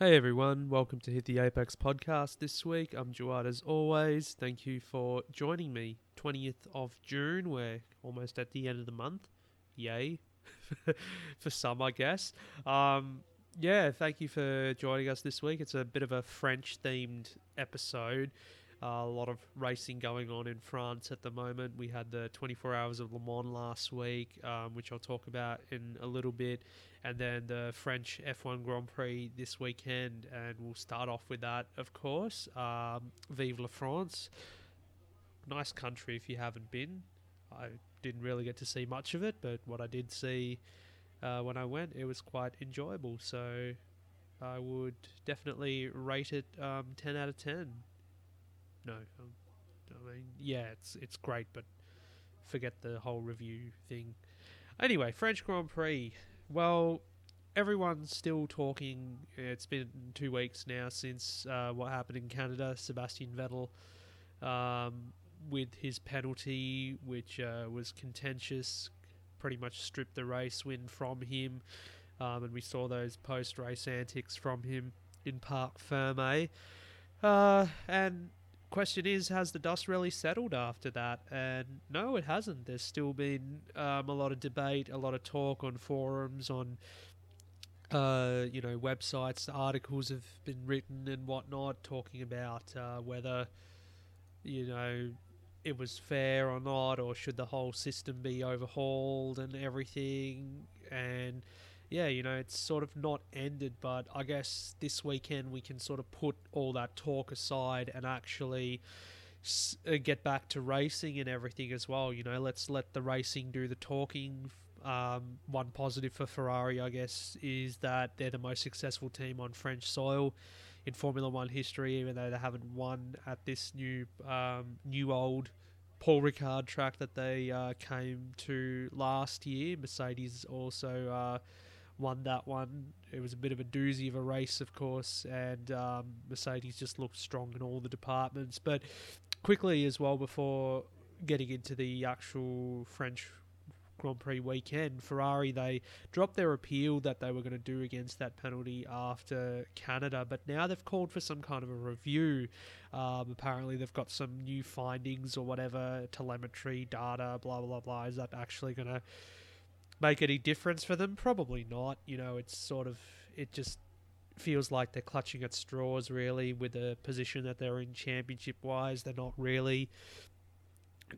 Hey everyone, welcome to Hit the Apex podcast this week. I'm Jawad as always. Thank you for joining me. 20th of June, we're almost at the end of the month. Yay. for some, I guess. Um, yeah, thank you for joining us this week. It's a bit of a French themed episode. A lot of racing going on in France at the moment. We had the 24 Hours of Le Mans last week, um, which I'll talk about in a little bit, and then the French F1 Grand Prix this weekend. And we'll start off with that, of course. Um, Vive la France. Nice country if you haven't been. I didn't really get to see much of it, but what I did see uh, when I went, it was quite enjoyable. So I would definitely rate it um, 10 out of 10 no. Um, I mean, yeah, it's it's great, but forget the whole review thing. Anyway, French Grand Prix. Well, everyone's still talking. It's been two weeks now since uh, what happened in Canada. Sebastian Vettel, um, with his penalty, which uh, was contentious, pretty much stripped the race win from him. Um, and we saw those post race antics from him in Parc Ferme. Uh, and question is, has the dust really settled after that? And no, it hasn't. There's still been um, a lot of debate, a lot of talk on forums, on uh, you know websites. Articles have been written and whatnot talking about uh, whether you know it was fair or not, or should the whole system be overhauled and everything. And yeah, you know, it's sort of not ended, but I guess this weekend we can sort of put all that talk aside and actually uh, get back to racing and everything as well. You know, let's let the racing do the talking. Um, one positive for Ferrari, I guess, is that they're the most successful team on French soil in Formula One history, even though they haven't won at this new, um, new old Paul Ricard track that they uh, came to last year. Mercedes also uh, won that one. It was a bit of a doozy of a race, of course, and um, Mercedes just looked strong in all the departments. But quickly as well, before getting into the actual French Grand Prix weekend, Ferrari they dropped their appeal that they were going to do against that penalty after Canada, but now they've called for some kind of a review. Um, apparently, they've got some new findings or whatever, telemetry data, blah blah blah. Is that actually going to make any difference for them? Probably not. You know, it's sort of it just feels like they're clutching at straws really with the position that they're in championship wise. They're not really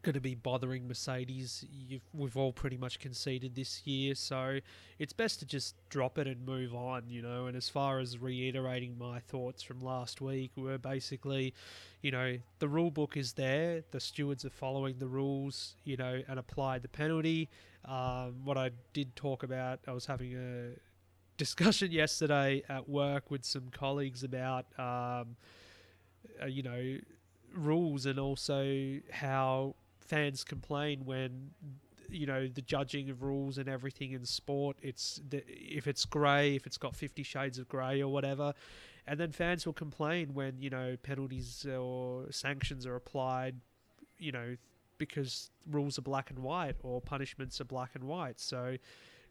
going to be bothering Mercedes. You've, we've all pretty much conceded this year, so it's best to just drop it and move on, you know. And as far as reiterating my thoughts from last week, we're basically, you know, the rule book is there. The stewards are following the rules, you know, and applied the penalty. Um, what I did talk about, I was having a discussion yesterday at work with some colleagues about, um, uh, you know, rules and also how fans complain when you know the judging of rules and everything in sport it's the, if it's grey if it's got 50 shades of grey or whatever. And then fans will complain when you know penalties or sanctions are applied you know because rules are black and white or punishments are black and white. So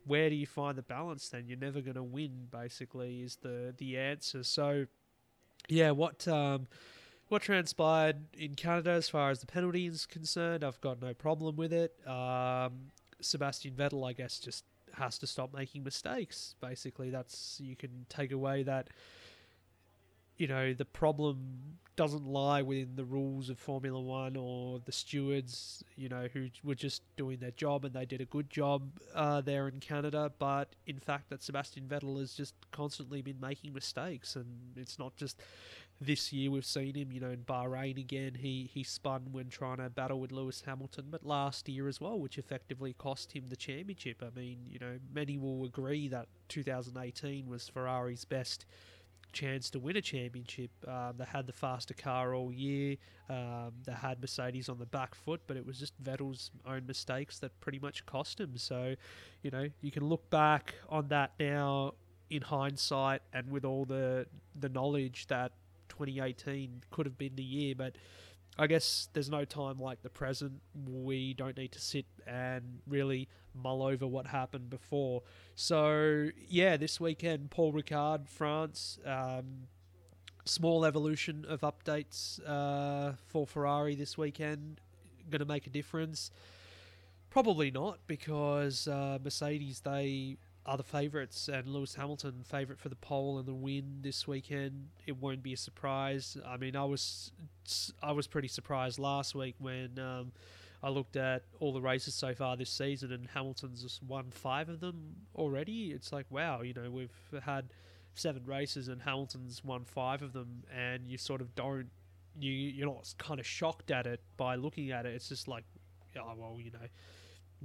where do you find the balance then? You're never going to win basically is the the answer. So yeah what um what transpired in Canada as far as the penalty is concerned, I've got no problem with it. Um, Sebastian Vettel, I guess, just has to stop making mistakes. Basically, that's you can take away that. You know, the problem doesn't lie within the rules of Formula One or the stewards, you know, who were just doing their job and they did a good job uh, there in Canada. But in fact, that Sebastian Vettel has just constantly been making mistakes, and it's not just this year we've seen him, you know, in Bahrain again. He he spun when trying to battle with Lewis Hamilton, but last year as well, which effectively cost him the championship. I mean, you know, many will agree that 2018 was Ferrari's best chance to win a championship. Um, they had the faster car all year. Um, they had Mercedes on the back foot, but it was just Vettel's own mistakes that pretty much cost him. So, you know, you can look back on that now in hindsight and with all the the knowledge that 2018 could have been the year, but I guess there's no time like the present. We don't need to sit and really mull over what happened before. So, yeah, this weekend, Paul Ricard, France. Um, small evolution of updates uh, for Ferrari this weekend. Going to make a difference? Probably not, because uh, Mercedes, they the favourites, and Lewis Hamilton favourite for the pole and the win this weekend. It won't be a surprise. I mean, I was I was pretty surprised last week when um, I looked at all the races so far this season, and Hamilton's just won five of them already. It's like wow, you know, we've had seven races and Hamilton's won five of them, and you sort of don't you you're not kind of shocked at it by looking at it. It's just like, oh well, you know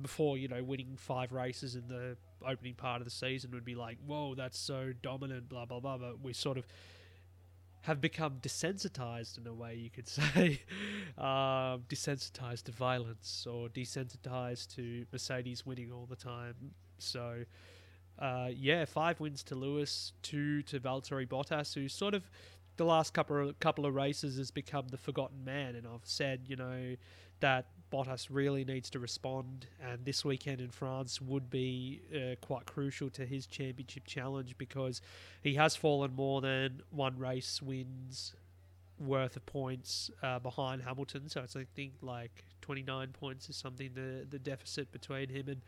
before you know winning five races in the opening part of the season would be like, whoa, that's so dominant, blah blah blah. But we sort of have become desensitized in a way you could say, um, desensitized to violence or desensitized to Mercedes winning all the time. So. Uh, yeah, five wins to Lewis, two to Valtteri Bottas, who sort of the last couple of, couple of races has become the forgotten man. And I've said, you know, that Bottas really needs to respond, and this weekend in France would be uh, quite crucial to his championship challenge because he has fallen more than one race wins worth of points uh, behind Hamilton. So it's I think like 29 points is something the the deficit between him and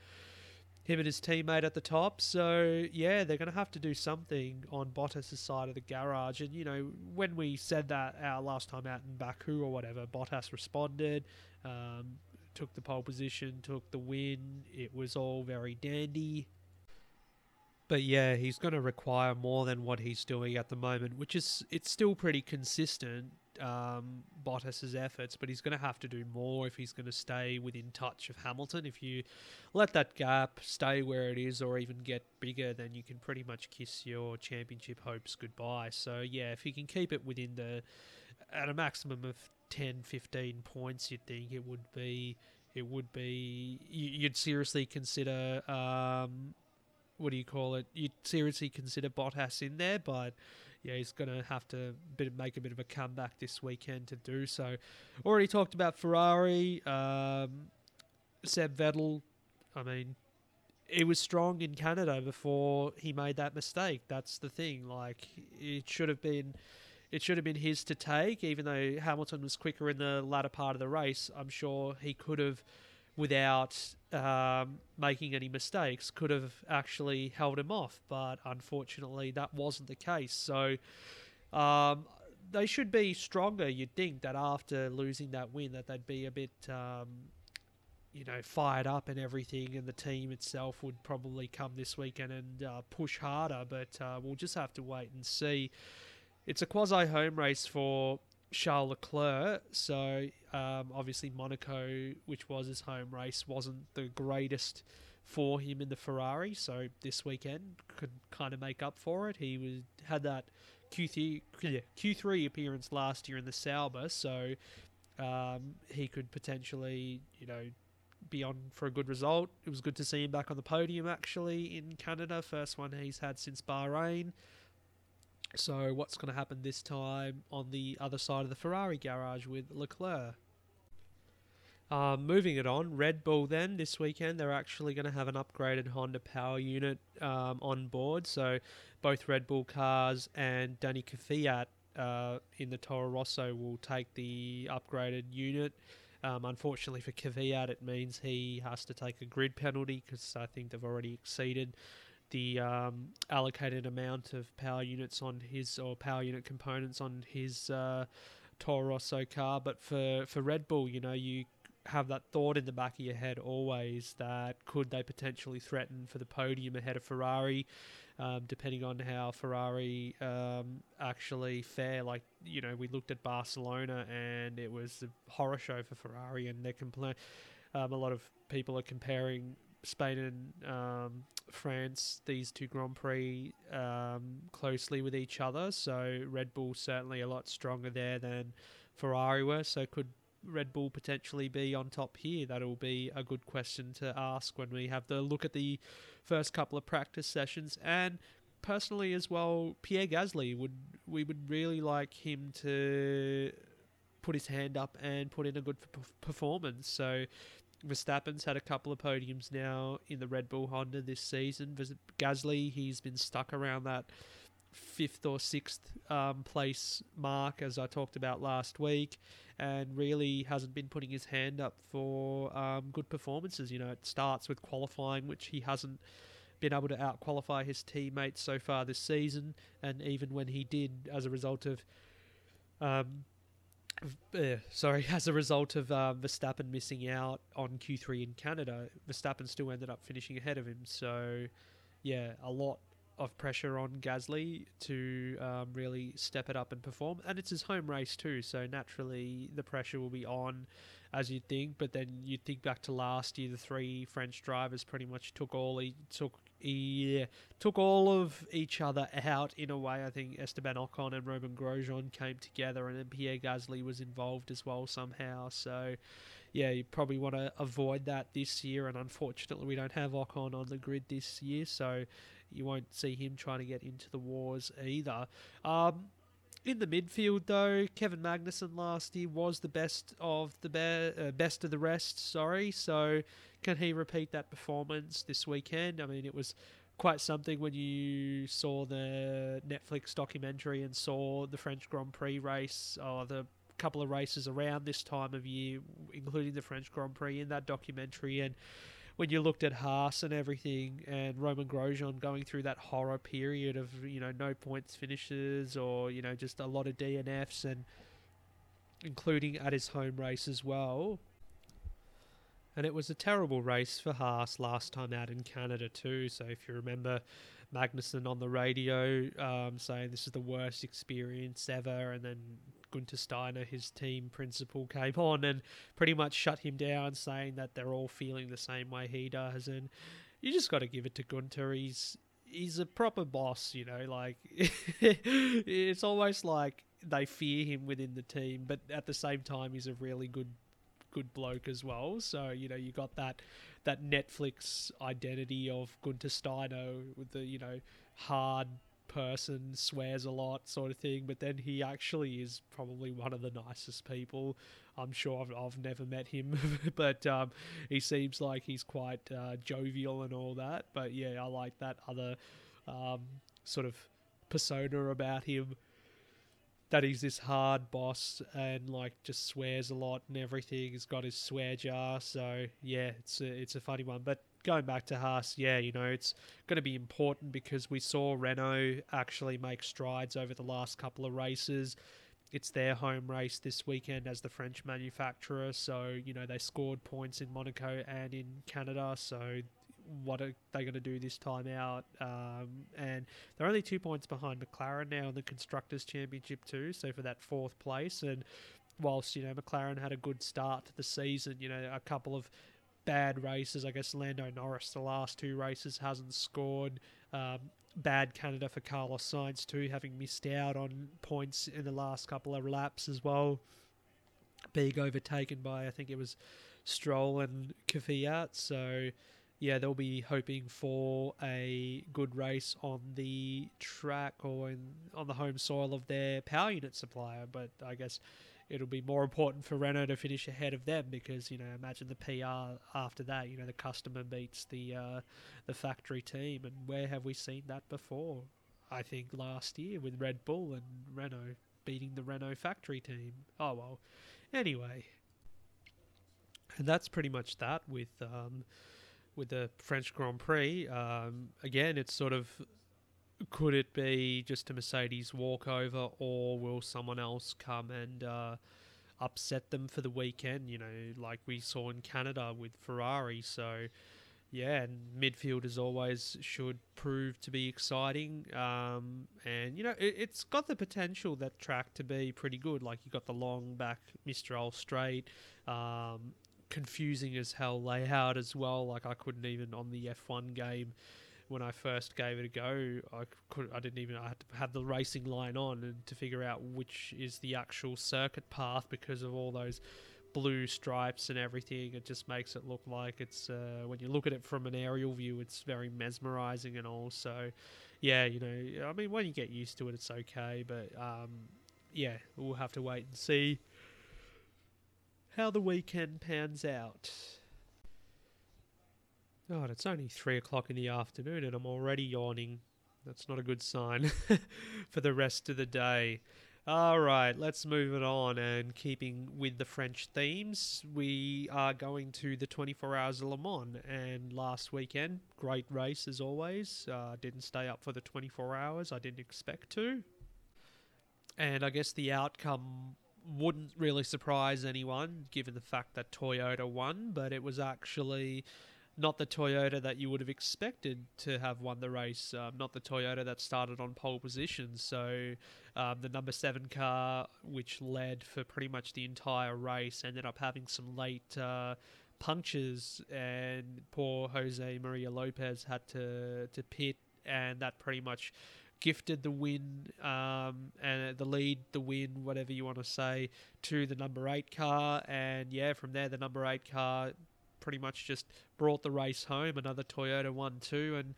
him and his teammate at the top. So yeah, they're going to have to do something on Bottas' side of the garage. And you know, when we said that our last time out in Baku or whatever, Bottas responded, um, took the pole position, took the win. It was all very dandy. But yeah, he's going to require more than what he's doing at the moment, which is it's still pretty consistent um, Bottas's efforts, but he's going to have to do more if he's going to stay within touch of Hamilton. If you let that gap stay where it is or even get bigger, then you can pretty much kiss your championship hopes goodbye. So, yeah, if he can keep it within the at a maximum of 10, 15 points, you'd think it would be. It would be. You'd seriously consider. Um, what do you call it? You'd seriously consider Bottas in there, but yeah, he's going to have to bit, make a bit of a comeback this weekend to do so. Already talked about Ferrari, um, Seb Vettel. I mean, he was strong in Canada before he made that mistake. That's the thing. Like it should have been, it should have been his to take. Even though Hamilton was quicker in the latter part of the race, I'm sure he could have without um, making any mistakes, could have actually held him off. But unfortunately, that wasn't the case. So um, they should be stronger. You'd think that after losing that win, that they'd be a bit. Um, you know, fired up and everything, and the team itself would probably come this weekend and uh, push harder. But uh, we'll just have to wait and see. It's a quasi home race for Charles Leclerc. So um, obviously Monaco, which was his home race, wasn't the greatest for him in the Ferrari. So this weekend could kind of make up for it. He was had that Q3 Q3 appearance last year in the Sauber, so um, he could potentially you know be on for a good result. It was good to see him back on the podium actually in Canada, first one he's had since Bahrain. So, what's going to happen this time on the other side of the Ferrari garage with Leclerc? Uh, moving it on, Red Bull then this weekend they're actually going to have an upgraded Honda power unit um, on board. So both Red Bull cars and Danny Kvyat uh, in the Toro Rosso will take the upgraded unit. Um, unfortunately for Kvyat, it means he has to take a grid penalty because I think they've already exceeded the um, allocated amount of power units on his or power unit components on his uh, Toro Rosso car. But for for Red Bull, you know, you have that thought in the back of your head always that could they potentially threaten for the podium ahead of Ferrari. Um, depending on how Ferrari um, actually fare. Like, you know, we looked at Barcelona and it was a horror show for Ferrari, and they're compla- um, a lot of people are comparing Spain and um, France, these two Grand Prix um, closely with each other. So Red Bull certainly a lot stronger there than Ferrari were. So could Red Bull potentially be on top here? That'll be a good question to ask when we have the look at the first couple of practice sessions. And personally as well, Pierre Gasly would we would really like him to put his hand up and put in a good performance. So Verstappen's had a couple of podiums now in the Red Bull Honda this season. Gasly, he's been stuck around that fifth or sixth um, place mark, as I talked about last week, and really hasn't been putting his hand up for um, good performances. You know, it starts with qualifying, which he hasn't been able to out qualify his teammates so far this season, and even when he did, as a result of um, uh, sorry, as a result of uh, Verstappen missing out on Q3 in Canada, Verstappen still ended up finishing ahead of him. So, yeah, a lot of pressure on Gasly to um, really step it up and perform. And it's his home race too, so naturally the pressure will be on, as you'd think. But then you think back to last year, the three French drivers pretty much took all he took he took all of each other out in a way. I think Esteban Ocon and Romain Grosjean came together, and then Pierre Gasly was involved as well somehow. So, yeah, you probably want to avoid that this year. And unfortunately, we don't have Ocon on the grid this year, so you won't see him trying to get into the wars either. Um, in the midfield, though, Kevin Magnussen last year was the best of the be- uh, best of the rest. Sorry, so can he repeat that performance this weekend? I mean, it was quite something when you saw the Netflix documentary and saw the French Grand Prix race, or the couple of races around this time of year, including the French Grand Prix in that documentary, and when you looked at Haas and everything, and Romain Grosjean going through that horror period of you know no points finishes or you know just a lot of DNFs and including at his home race as well. And it was a terrible race for Haas last time out in Canada too. So if you remember Magnussen on the radio um, saying this is the worst experience ever, and then Gunter Steiner, his team principal, came on and pretty much shut him down, saying that they're all feeling the same way he does. And you just got to give it to Gunter. He's he's a proper boss, you know. Like it's almost like they fear him within the team, but at the same time, he's a really good good bloke as well. So you know you got that that Netflix identity of Gunter Steiner with the you know hard person, swears a lot, sort of thing. But then he actually is probably one of the nicest people. I'm sure I've, I've never met him, but um, he seems like he's quite uh, jovial and all that. But yeah, I like that other um, sort of persona about him. That he's this hard boss and like just swears a lot and everything. He's got his swear jar, so yeah, it's a, it's a funny one. But going back to Haas, yeah, you know, it's going to be important because we saw Renault actually make strides over the last couple of races. It's their home race this weekend as the French manufacturer, so you know they scored points in Monaco and in Canada. So what are they going to do this time out? Um, and they're only two points behind McLaren now in the constructors' championship too. So for that fourth place, and whilst you know McLaren had a good start to the season, you know a couple of bad races. I guess Lando Norris, the last two races, hasn't scored. Um, bad Canada for Carlos Sainz, too, having missed out on points in the last couple of laps as well. Being overtaken by, I think it was Stroll and Kvyat. So, yeah, they'll be hoping for a good race on the track or in, on the home soil of their power unit supplier. But I guess it'll be more important for Renault to finish ahead of them because you know imagine the PR after that. You know the customer beats the uh, the factory team, and where have we seen that before? I think last year with Red Bull and Renault beating the Renault factory team. Oh well. Anyway, and that's pretty much that with um, with the French Grand Prix. Um, again, it's sort of could it be just a Mercedes walkover, or will someone else come and uh, upset them for the weekend? You know, like we saw in Canada with Ferrari. So, yeah, and midfield as always should prove to be exciting. Um, and you know, it, has got the potential that track to be pretty good. Like you got the long back Mr. Mistral straight. Um, confusing as hell layout as well. Like I couldn't even on the F1 game when I first gave it a go, I could I didn't even I had to have the racing line on and to figure out which is the actual circuit path because of all those blue stripes and everything. It just makes it look like it's uh, when you look at it from an aerial view, it's very mesmerizing and all. So, yeah, you know, I mean, when you get used to it, it's okay. But um, yeah, we'll have to wait and see. how the weekend pans out. God, it's only three o'clock in the afternoon and I'm already yawning. That's not a good sign for the rest of the day. All right, let's move it on. And keeping with the French themes, we are going to the 24 Hours of Le Mans. And last weekend, great race as always. Uh, didn't stay up for the 24 hours. I didn't expect to. And I guess the outcome wouldn't really surprise anyone, given the fact that Toyota won. But it was actually not the Toyota that you would have expected to have won the race, um, not the Toyota that started on pole position. So um, the number seven car, which led for pretty much the entire race, ended up having some late uh, and poor Jose Maria Lopez had to to pit, and that pretty much gifted the win um, and the lead, the win, whatever you want to say, to the number eight car. And yeah, from there, the number eight car pretty much just brought the race home. Another Toyota 1 2 and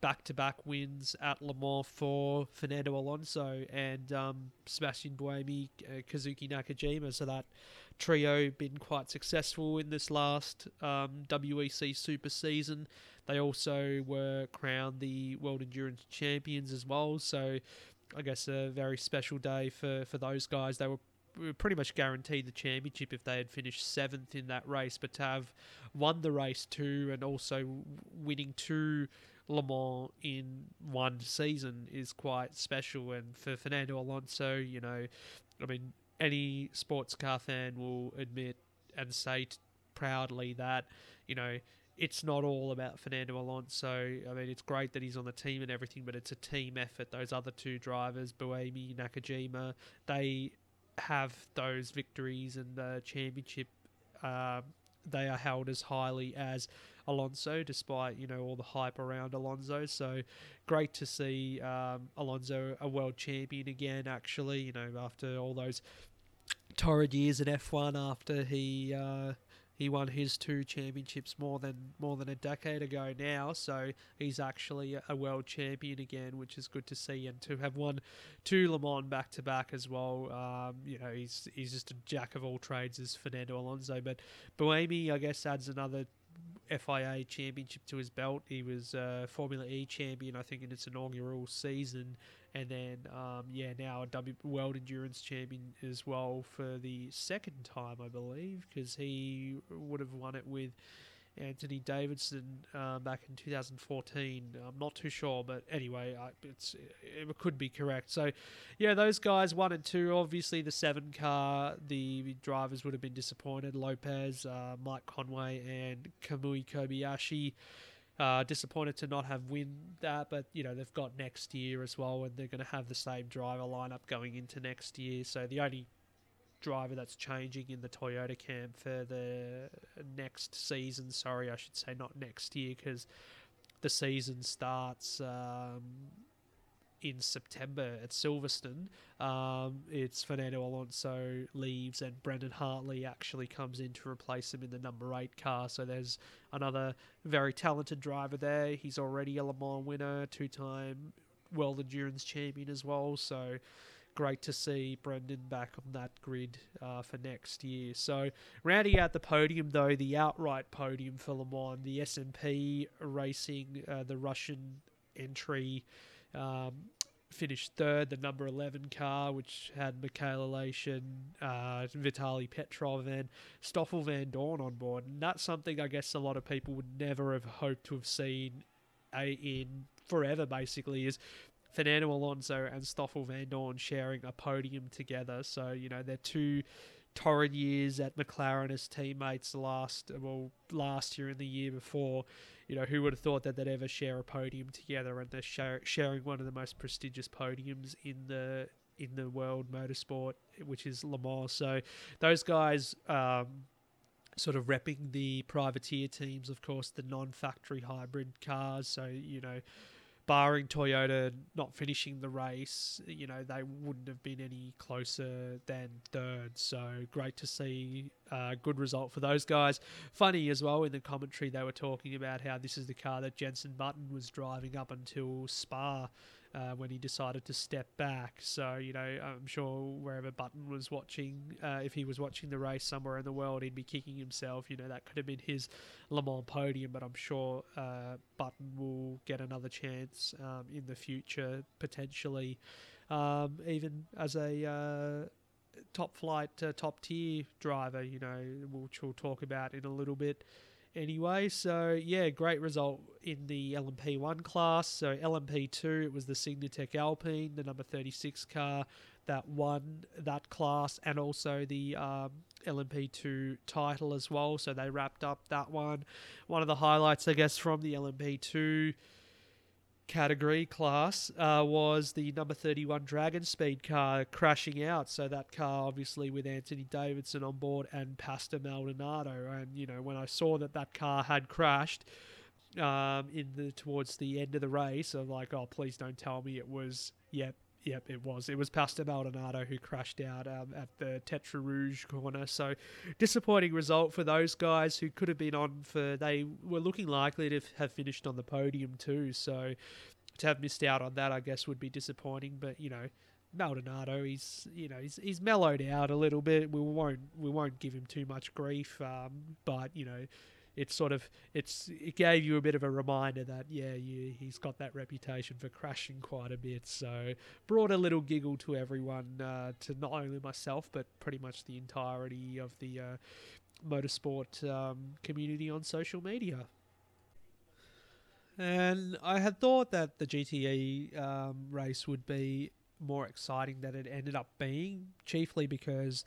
back to back wins at Le Mans for Fernando Alonso and um, Sebastian Buemi, uh, Kazuki Nakajima. So that trio been quite successful in this last um, WEC Super season. They also were crowned the World Endurance Champions as well. So I guess a very special day for, for those guys. They were pretty much guaranteed the championship if they had finished seventh in that race. But to have won the race too and also winning two Le Mans in one season is quite special. And for Fernando Alonso, you know, I mean, any sports car fan will admit and say t- proudly that, you know, it's not all about Fernando Alonso. I mean, it's great that he's on the team and everything, but it's a team effort. Those other two drivers, Buemi, Nakajima, they have those victories and the championship, uh, they are held as highly as Alonso, despite you know all the hype around Alonso. So great to see um, Alonso a world champion again. Actually, you know after all those torrid years in F1, after he uh, he won his two championships more than more than a decade ago now, so he's actually a world champion again, which is good to see. And to have won two Le Mans back to back as well, um, you know, he's he's just a jack of all trades as Fernando Alonso. But Buemi, I guess, adds another FIA championship to his belt. He was uh, Formula E champion, I think, in its inaugural season and then um, yeah, now a W World Endurance Champion as well for the second time, I believe, because he would have won it with Anthony Davidson uh, back in 2014. I'm not too sure, but anyway, I, it's it could be correct. So, yeah, those guys one and two. Obviously, the seven car, the drivers would have been disappointed. Lopez, uh, Mike Conway, and Kamui Kobayashi. Uh, disappointed to not have win that, but you know they've got next year as well, and they're going to have the same driver lineup going into next year. So the only driver that's changing in the Toyota camp for the next season, sorry, I should say not next year, because the season starts um, in September at Silverstone. Um, it's Fernando Alonso leaves and Brendan Hartley actually comes in to replace him in the number eight car. So there's another very talented driver there. He's already a Le Mans winner, two time World Endurance Champion as well. So great to see Brendan back on that grid uh, for next year. So rounding out the podium though, the outright podium for Le Mans, the SMP Racing, uh, the Russian entry. Um, finished third, the number 11 car, which had Michael Aleshin, uh, Vitaly Petrov, and Stoffel Vandoorne on board. And that's something I guess a lot of people would never have hoped to have seen in forever, basically, is Fernando Alonso and Stoffel Vandoorne sharing a podium together. So, you know, they're two torrid years at McLaren as teammates last, well, last year and the year before you know, who would have thought that they'd ever share a podium together and they're share, sharing one of the most prestigious podiums in the in the world motorsport, which is Le Mans. So those guys. Um, sort of repping the privateer teams, of course, the non-factory hybrid cars. So you know, barring Toyota not finishing the race, you know, they wouldn't have been any closer than third. So great to see a good result for those guys. Funny as well, in the commentary, they were talking about how this is the car that Jenson Button was driving up until Spa. Uh, when he decided to step back. So, you know, I'm sure wherever Button was watching, uh, if he was watching the race somewhere in the world, he'd be kicking himself. You know, that could have been his Le Mans podium, but I'm sure uh, Button will get another chance um, in the future, potentially, um, even as a uh, top flight, uh, top tier driver, you know, which we'll talk about in a little bit anyway. So yeah, great result in the LMP1 class. So LMP2, it was the Signatech Alpine, the number 36 car that won that class, and also the um, LMP2 title as well. So they wrapped up that one. One of the highlights, I guess, from the LMP2 category class uh, was the number 31 Dragon Speed car crashing out. So that car, obviously, with Anthony Davidson on board and Pastor Maldonado. And you know, when I saw that that car had crashed um, in the towards the end of the race, I'm like, oh, please don't tell me it was. Yep, Yep, it was. It was Pastor Maldonado who crashed out um, at the Tertre Rouge corner. So, disappointing result for those guys who could have been on for. They were looking likely to have finished on the podium too. So, to have missed out on that, I guess, would be disappointing. But you know, Maldonado, he's you know he's he's mellowed out a little bit. We won't we won't give him too much grief. Um, but you know, it's sort of it's it gave you a bit of a reminder that yeah, you, he's got that reputation for crashing quite a bit. So brought a little giggle to everyone, uh, to not only myself but pretty much the entirety of the uh, motorsport um, community on social media. And I had thought that the GTE um, race would be more exciting than it ended up being, chiefly because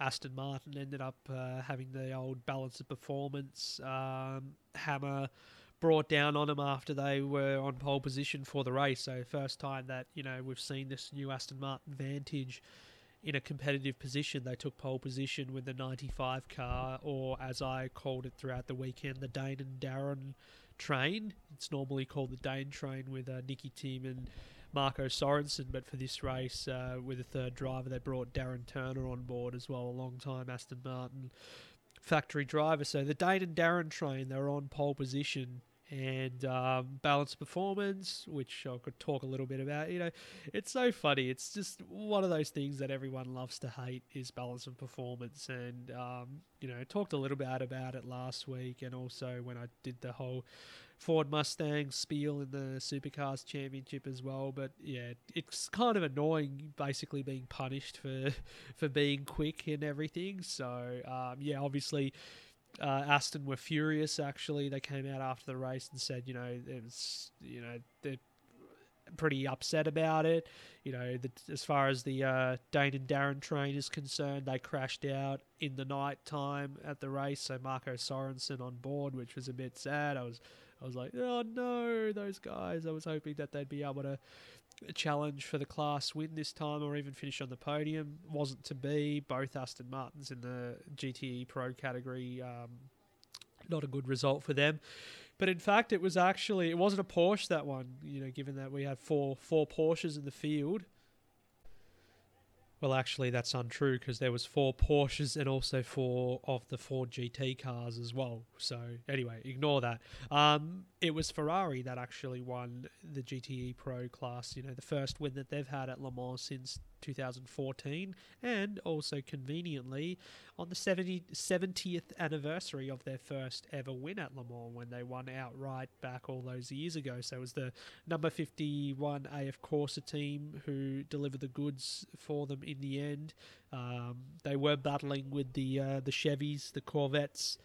Aston Martin ended up uh, having the old balance of performance um, hammer brought down on them after they were on pole position for the race. So first time that you know we've seen this new Aston Martin Vantage in a competitive position. They took pole position with the 95 car, or as I called it throughout the weekend, the Dane and Darren train. It's normally called the Dane train with uh, Nicki Timmann Marco Sorensen, but for this race uh, with a third driver, they brought Darren Turner on board as well, a long time Aston Martin factory driver. So the Dane and Darren train, they're on pole position and um, balanced performance, which I could talk a little bit about. You know, it's so funny. It's just one of those things that everyone loves to hate is balance of performance. And um, you know, talked a little bit about it last week, and also when I did the whole Ford Mustang spiel in the Supercars Championship as well. But yeah, it's kind of annoying, basically being punished for for being quick and everything. So um, yeah, obviously. Uh, Aston were furious. Actually, they came out after the race and said, you know, it was, you know, they're pretty upset about it. You know, the, as far as the uh, Dane and Darren train is concerned, they crashed out in the night time at the race. So Marco Sorensen on board, which was a bit sad. I was I was like, oh no, those guys. I was hoping that they'd be able to challenge for the class win this time or even finish on the podium. Wasn't to be. Both Aston Martins in the GTE Pro category. Um, not a good result for them. But in fact, it was actually it wasn't a Porsche that one. You know, given that we had four four Porsches in the field. Well, actually, that's untrue because there was four Porsches and also four of the Ford GT cars as well. So anyway, ignore that. Um, it was Ferrari that actually won the GTE Pro class. You know, the first win that they've had at Le Mans since 2014, and also conveniently on the 70, 70th anniversary of their first ever win at Le Mans when they won outright back all those years ago. So it was the number 51 AF Corse team who delivered the goods for them in the end. Um, they were battling with the uh, the Chevys, the Corvettes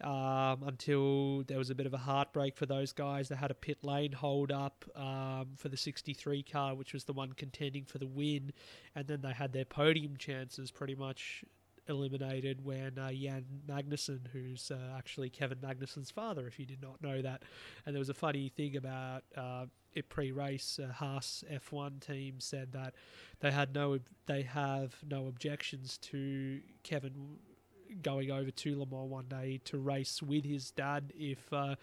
um, until there was a bit of a heartbreak for those guys. They had a pit lane hold up um, for the 63 car, which was the one contending for the win, and then they had their podium chances pretty much eliminated when uh, Jan Magnussen, who's uh, actually Kevin Magnussen's father, if you did not know that. And there was a funny thing about uh, it pre-race. Uh, Haas F1 team said that they had no, they have no objections to Kevin going over to Le Mans one day to race with his dad if uh,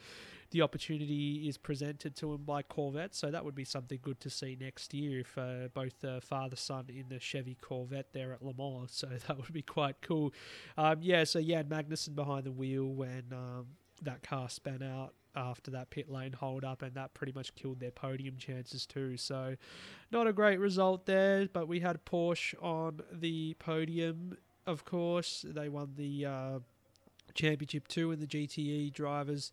the opportunity is presented to him by Corvette. So that would be something good to see next year if uh, both uh, father son in the Chevy Corvette there at Le Mans. So that would be quite cool. Um, yeah, so yeah, Magnussen behind the wheel when um, that car span out after that pit lane hold up, and that pretty much killed their podium chances too. So, not a great result there, but we had Porsche on the podium. Of course, they won the uh, championship two in the GTE drivers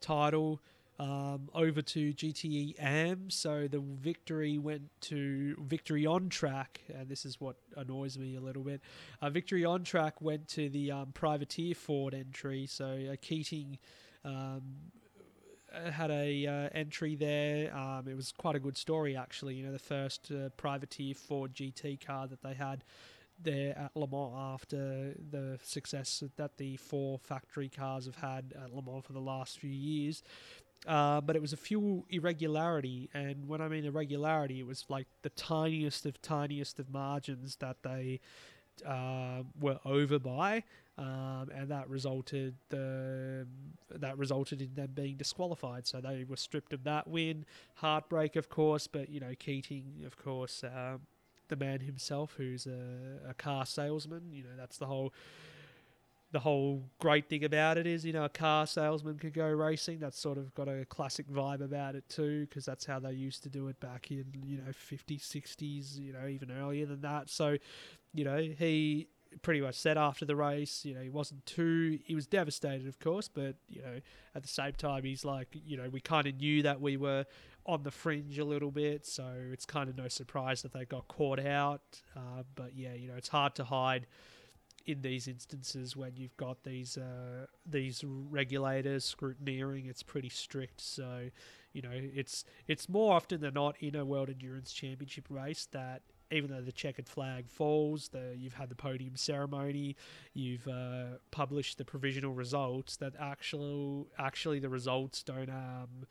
title um, over to GTE AM. So the victory went to victory on track, and this is what annoys me a little bit. Uh, victory on track went to the um, privateer Ford entry. So uh, Keating. Um, had a uh, entry there. Um, it was quite a good story, actually. You know, the first uh, privateer Ford GT car that they had there at Le Mans after the success that the four factory cars have had at Le Mans for the last few years. Uh, but it was a fuel irregularity, and when I mean irregularity, it was like the tiniest of tiniest of margins that they uh, were over by, um, and that resulted the that resulted in them being disqualified. So they were stripped of that win. Heartbreak, of course, but you know Keating, of course, um, the man himself, who's a, a car salesman. You know that's the whole the whole great thing about it is, you know, a car salesman could go racing. That's sort of got a classic vibe about it too, because that's how they used to do it back in, you know, 50s, 60s, you know, even earlier than that. So, you know, he pretty much said after the race, you know, he wasn't too, he was devastated, of course, but, you know, at the same time, he's like, you know, we kind of knew that we were on the fringe a little bit, so it's kind of no surprise that they got caught out. Uh, but yeah, you know, it's hard to hide in these instances when you've got these uh, these regulators scrutineering, it's pretty strict. So, you know, it's it's more often than not in a World Endurance Championship race that even though the checkered flag falls, the you've had the podium ceremony, you've uh, published the provisional results. That actual actually the results don't um,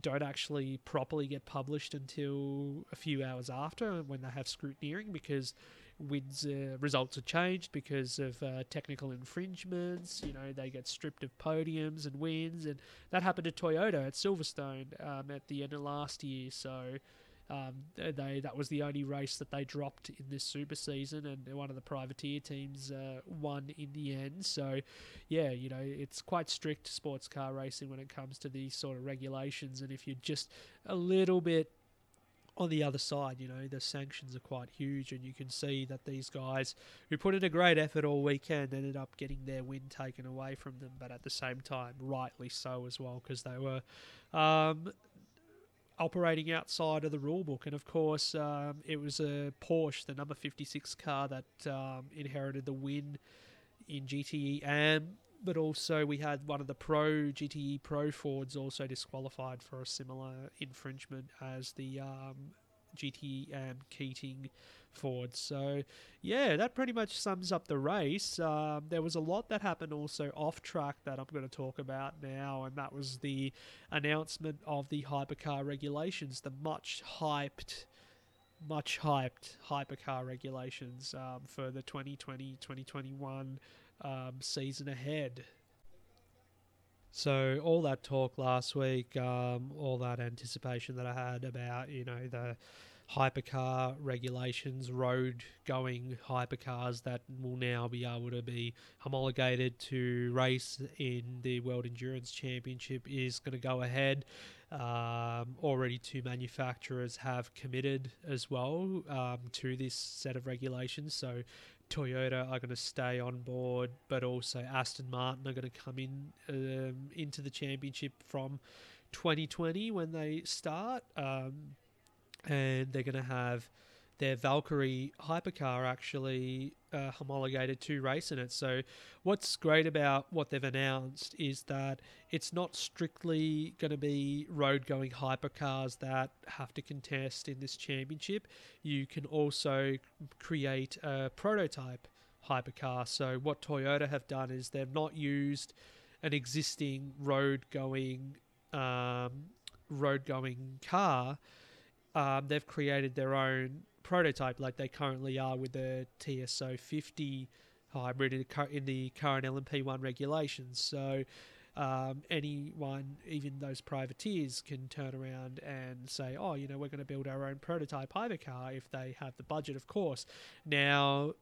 don't actually properly get published until a few hours after when they have scrutineering because wins uh, results are changed because of uh, technical infringements. You know, they get stripped of podiums and wins, and that happened to Toyota at Silverstone um, at the end of last year. So. Um, they that was the only race that they dropped in this super season, and one of the privateer teams uh, won in the end. So, yeah, you know it's quite strict sports car racing when it comes to these sort of regulations, and if you're just a little bit on the other side, you know, the sanctions are quite huge, and you can see that these guys who put in a great effort all weekend ended up getting their win taken away from them, but at the same time, rightly so as well, because they were um, operating outside of the rule book. And of course, um, it was a Porsche, the number 56 car, that um, inherited the win in GTE AM but also we had one of the pro GTE Pro Fords also disqualified for a similar infringement as the um, GTE AM Keating Ford. So, yeah, that pretty much sums up the race. Um, there was a lot that happened also off track that I'm going to talk about now, and that was the announcement of the hypercar regulations, the much hyped. Much hyped hypercar regulations um, for the 2020 2021 um, season ahead. So all that talk last week, um, all that anticipation that I had about you know the hypercar regulations, road going hypercars that will now be able to be homologated to race in the World Endurance Championship is going to go ahead. Um, already, two manufacturers have committed as well um, to this set of regulations. So, Toyota are going to stay on board, but also Aston Martin are going to come in um, into the championship from 2020 when they start, um, and they're going to have their Valkyrie hypercar actually uh, homologated to race in it. So, what's great about what they've announced is that it's not strictly going to be road going hypercars that have to contest in this championship. You can also create a prototype hypercar. So, what Toyota have done is they've not used an existing road going um, road going car. Um, they've created their own prototype like they currently are with the TS050 hybrid in the current LMP1 regulations. So um, anyone, even those privateers, can turn around and say, oh, you know, we're going to build our own prototype hypercar if they have the budget, of course. Now,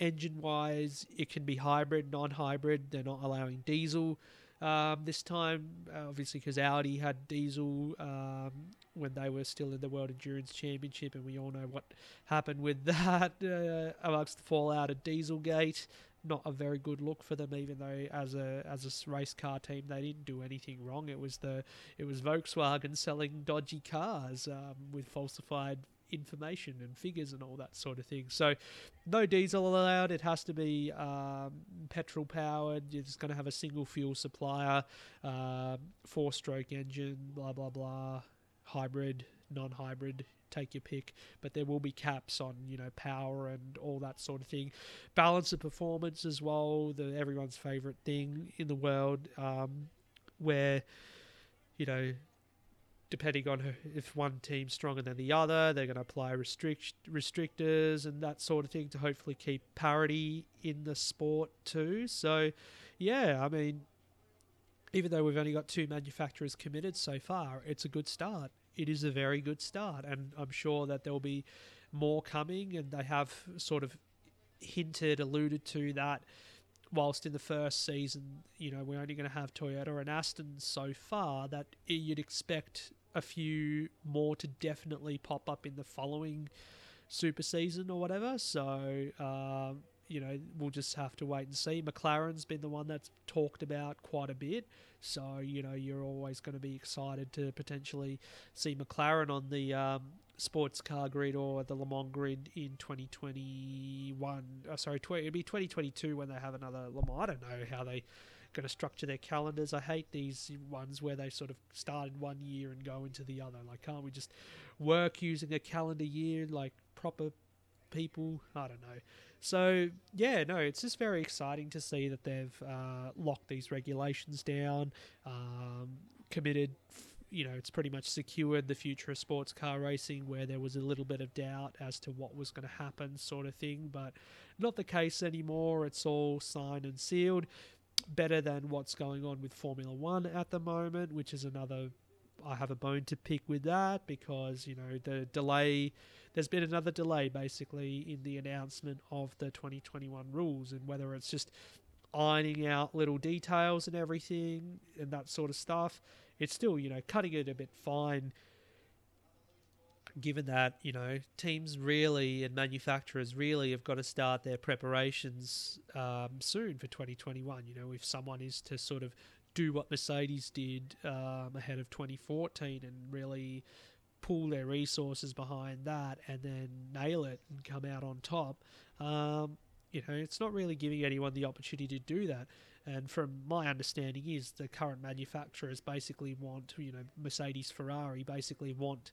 engine wise, it can be hybrid, non hybrid. They're not allowing diesel um, this time, obviously, because Audi had diesel um, when they were still in the World Endurance Championship, and we all know what happened with that uh, amongst the fallout of Dieselgate. Not a very good look for them, even though as a as a race car team they didn't do anything wrong. It was the it was Volkswagen selling dodgy cars um, with falsified information and figures and all that sort of thing. So, no diesel allowed. It has to be um, petrol powered. You're just going to have a single fuel supplier, um, four stroke engine, blah, blah, blah, hybrid, non hybrid. Take your pick, but there will be caps on you know power and all that sort of thing. Balance of performance as well, the everyone's favorite thing in the world, um, where you know depending on if one team's stronger than the other, they're going to apply restrict restrictors and that sort of thing to hopefully keep parity in the sport too. So, yeah, I mean, even though we've only got two manufacturers committed so far, it's a good start. It is a very good start, and I'm sure that there'll be more coming, and they have sort of hinted, alluded to that. Whilst in the first season, you know, we're only going to have Toyota and Aston so far, that you'd expect a few more to definitely pop up in the following super season or whatever. So, um, you know, we'll just have to wait and see. McLaren's been the one that's talked about quite a bit. So, you know, you're always going to be excited to potentially see McLaren on the um, sports car grid or the Le Mans grid in 2021. Oh, sorry, tw- it'll be 2022 when they have another Le Mans. I don't know how they going to structure their calendars. I hate these ones where they sort of start in one year and go into the other. Like, can't we just work using a calendar year like proper people? I don't know. So yeah, no, it's just very exciting to see that they've uh, locked these regulations down, um, committed. You know, it's pretty much secured the future of sports car racing, where there was a little bit of doubt as to what was going to happen, sort of thing. But not the case anymore. It's all signed and sealed better than what's going on with Formula One at the moment, which is another. I have a bone to pick with that because you know the delay. There's been another delay basically in the announcement of the 2021 rules, and whether it's just ironing out little details and everything and that sort of stuff. It's still you know cutting it a bit fine given that you know teams really and manufacturers really have got to start their preparations um, soon for 2021. You know, if someone is to sort of do what Mercedes did um, ahead of 2014 and really pull their resources behind that and then nail it and come out on top, um, you know, it's not really giving anyone the opportunity to do that. And from my understanding, is the current manufacturers basically want, you know, Mercedes, Ferrari basically want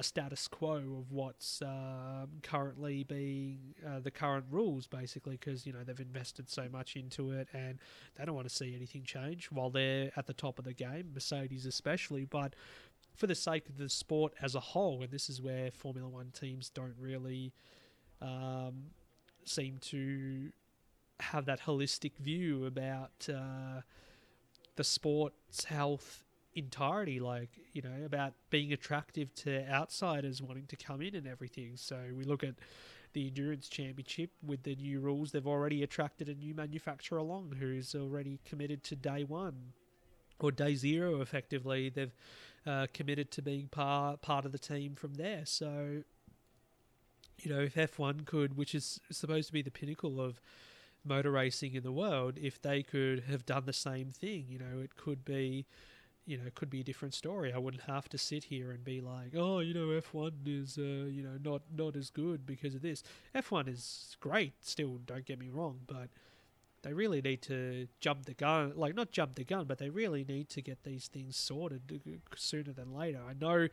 a status quo of what's um, currently being uh, the current rules, basically, because you know they've invested so much into it and they don't want to see anything change while they're at the top of the game, Mercedes especially. But for the sake of the sport as a whole, and this is where Formula One teams don't really um, seem to have that holistic view about uh, the sport's health entirety like you know about being attractive to outsiders wanting to come in and everything. So we look at the endurance championship with the new rules. They've already attracted a new manufacturer along who's already committed to day one or day zero effectively. They've uh, committed to being part part of the team from there. So you know if F1 could which is supposed to be the pinnacle of motor racing in the world if they could have done the same thing you know it could be you know, could be a different story. I wouldn't have to sit here and be like, oh, you know, F1 is, uh, you know, not not as good because of this. F1 is great, still. Don't get me wrong, but they really need to jump the gun. Like, not jump the gun, but they really need to get these things sorted sooner than later. I know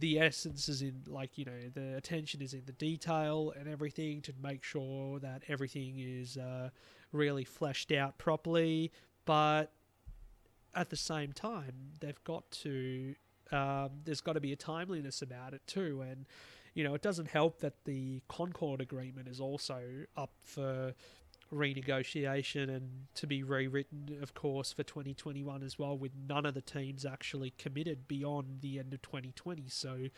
the essence is in, like, you know, the attention is in the detail and everything to make sure that everything is uh, really fleshed out properly, but at the same time, they've got to. Um, there's got to be a timeliness about it too, and you know it doesn't help that the Concord Agreement is also up for renegotiation and to be rewritten, of course, for 2021 as well, with none of the teams actually committed beyond the end of 2020. So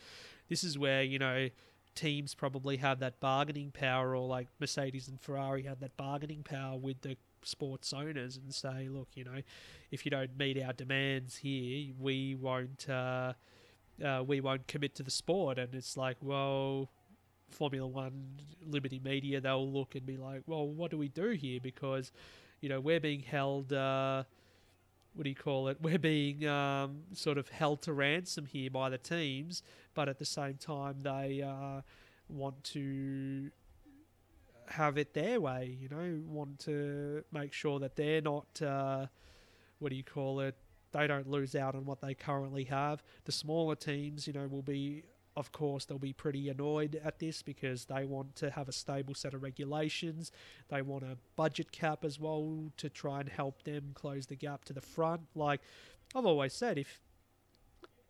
this is where you know teams probably have that bargaining power, or like Mercedes and Ferrari had that bargaining power with the sports owners and say, look, you know, if you don't meet our demands here, we won't uh, uh, we won't commit to the sport. And it's like, well, Formula One, Liberty Media, they'll look and be like, well, what do we do here? Because, you know, we're being held. Uh, what do you call it? We're being um, sort of held to ransom here by the teams, but at the same time, they uh, want to have it their way. You know, want to make sure that they're not. Uh, what do you call it? They don't lose out on what they currently have. The smaller teams, you know, will be of course, they'll be pretty annoyed at this because they want to have a stable set of regulations. They want a budget cap as well to try and help them close the gap to the front. Like I've always said, if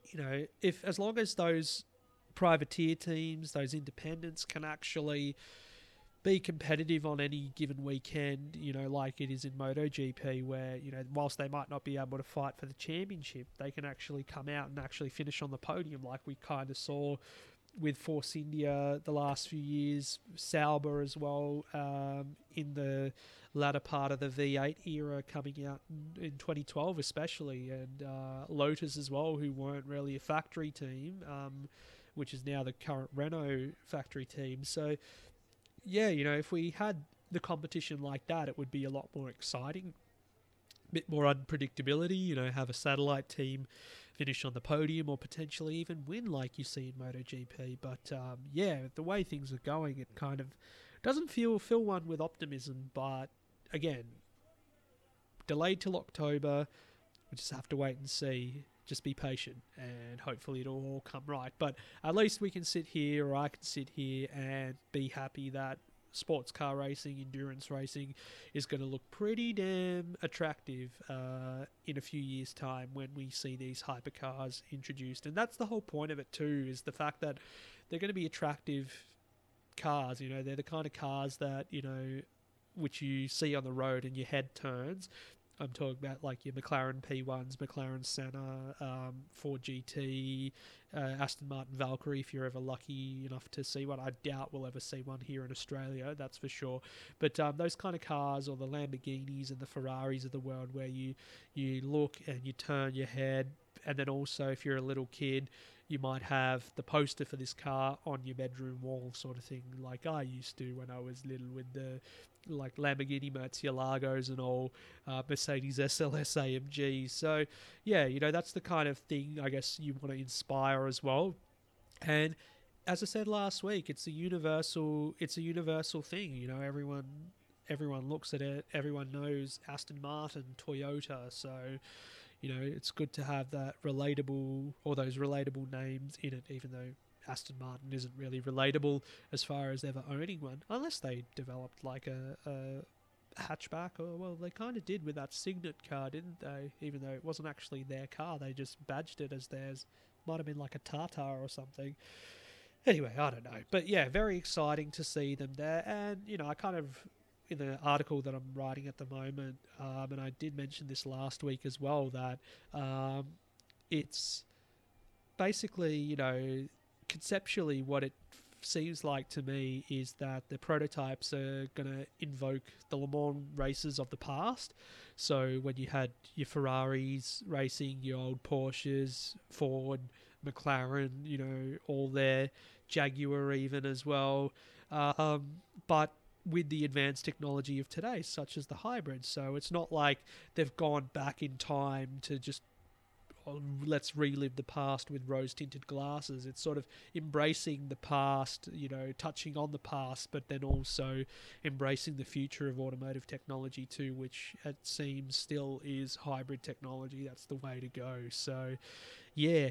you know, if as long as those privateer teams, those independents can actually be competitive on any given weekend, you know, like it is in MotoGP, where, you know, whilst they might not be able to fight for the championship, they can actually come out and actually finish on the podium, like we kind of saw with Force India the last few years, Sauber as well, um, in the latter part of the V8 era coming out in, in 2012, especially, and uh, Lotus as well, who weren't really a factory team, um, which is now the current Renault factory team. So, yeah, you know, if we had the competition like that, it would be a lot more exciting. A bit more unpredictability, you know, have a satellite team finish on the podium or potentially even win like you see in MotoGP. But um, yeah, the way things are going, it kind of doesn't feel fill one with optimism. But again, delayed till October. We just have to wait and see. Just be patient, and hopefully it'll all come right. But at least we can sit here, or I can sit here, and be happy that sports car racing, endurance racing is going to look pretty damn attractive uh, in a few years' time when we see these hypercars introduced. And that's the whole point of it too, is the fact that they're going to be attractive cars. You know, they're the kind of cars that you know, which you see on the road and your head turns. I'm talking about like your McLaren P1s, McLaren Senna, um, Ford GT, uh, Aston Martin Valkyrie. If you're ever lucky enough to see one, I doubt we'll ever see one here in Australia. That's for sure. But um, those kind of cars, or the Lamborghinis and the Ferraris of the world, where you you look and you turn your head, and then also if you're a little kid, you might have the poster for this car on your bedroom wall, sort of thing, like I used to when I was little with the like Lamborghini Murcielagos and all, uh, Mercedes SLS AMGs. So, yeah, you know, that's the kind of thing I guess you want to inspire as well. And as I said last week, it's a universal it's a universal thing, you know, everyone everyone looks at it, everyone knows Aston Martin, Toyota, so you know, it's good to have that relatable or those relatable names in it, even though Aston Martin isn't really relatable as far as ever owning one, unless they developed like a, a hatchback, or well, they kind of did with that Cygnet car, didn't they? Even though it wasn't actually their car, they just badged it as theirs. Might have been like a Tata or something. Anyway, I don't know, but yeah, very exciting to see them there, and you know, I kind of in the article that I'm writing at the moment, um, and I did mention this last week as well, that um, it's basically, you know, conceptually what it seems like to me is that the prototypes are going to invoke the Le Mans races of the past. So when you had your Ferraris racing, your old Porsches, Ford, McLaren, you know, all there, Jaguar even as well. Um, but with the advanced technology of today, such as the hybrid. So it's not like they've gone back in time to just oh, let's relive the past with rose tinted glasses. It's sort of embracing the past, you know, touching on the past, but then also embracing the future of automotive technology too, which it seems still is hybrid technology. That's the way to go. So, yeah,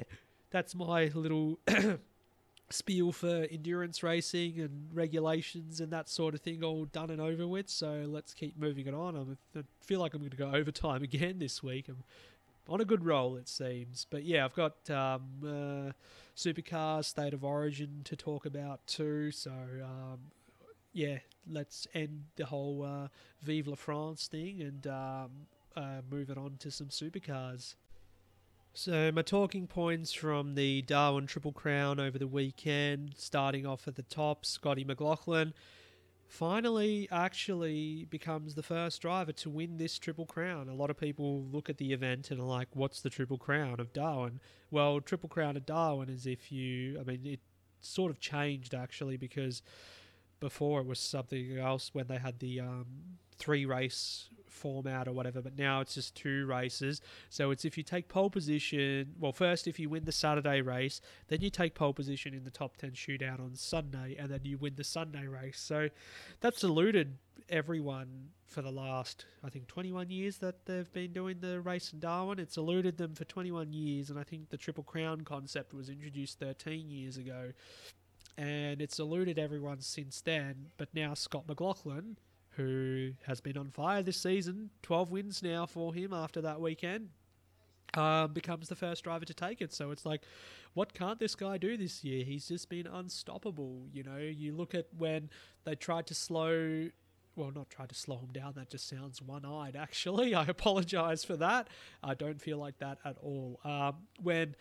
that's my little spiel for endurance racing and regulations and that sort of thing all done and over with. So let's keep moving it on. I'm, I feel like I'm going to go overtime again this week. I'm on a good roll, it seems. But yeah, I've got um, uh, Supercars State of Origin to talk about too. So um, yeah, let's end the whole uh, Vive la France thing and um, uh, move it on to some supercars. So, my talking points from the Darwin Triple Crown over the weekend, starting off at the top, Scotty McLaughlin. Finally actually becomes the first driver to win this Triple Crown. A lot of people look at the event and are like, what's the Triple Crown of Darwin? Well, Triple Crown of Darwin is if you, I mean, it sort of changed actually because before it was something else when they had the um, three race format or whatever, but now it's just two races. So it's if you take pole position, well, first if you win the Saturday race, then you take pole position in the top 10 shootout on Sunday, and then you win the Sunday race. So that's eluded everyone for the last, I think, 21 years that they've been doing the race in Darwin. It's eluded them for 21 years, and I think the Triple Crown concept was introduced 13 years ago. And it's eluded everyone since then, but now Scott McLaughlin who has been on fire this season. 12 wins now for him after that weekend. Um, becomes the first driver to take it. So it's like, what can't this guy do this year? He's just been unstoppable. You know, you look at when they tried to slow, well, not try to slow him down. That just sounds one eyed, actually. I apologize for that. I don't feel like that at all. Um, when.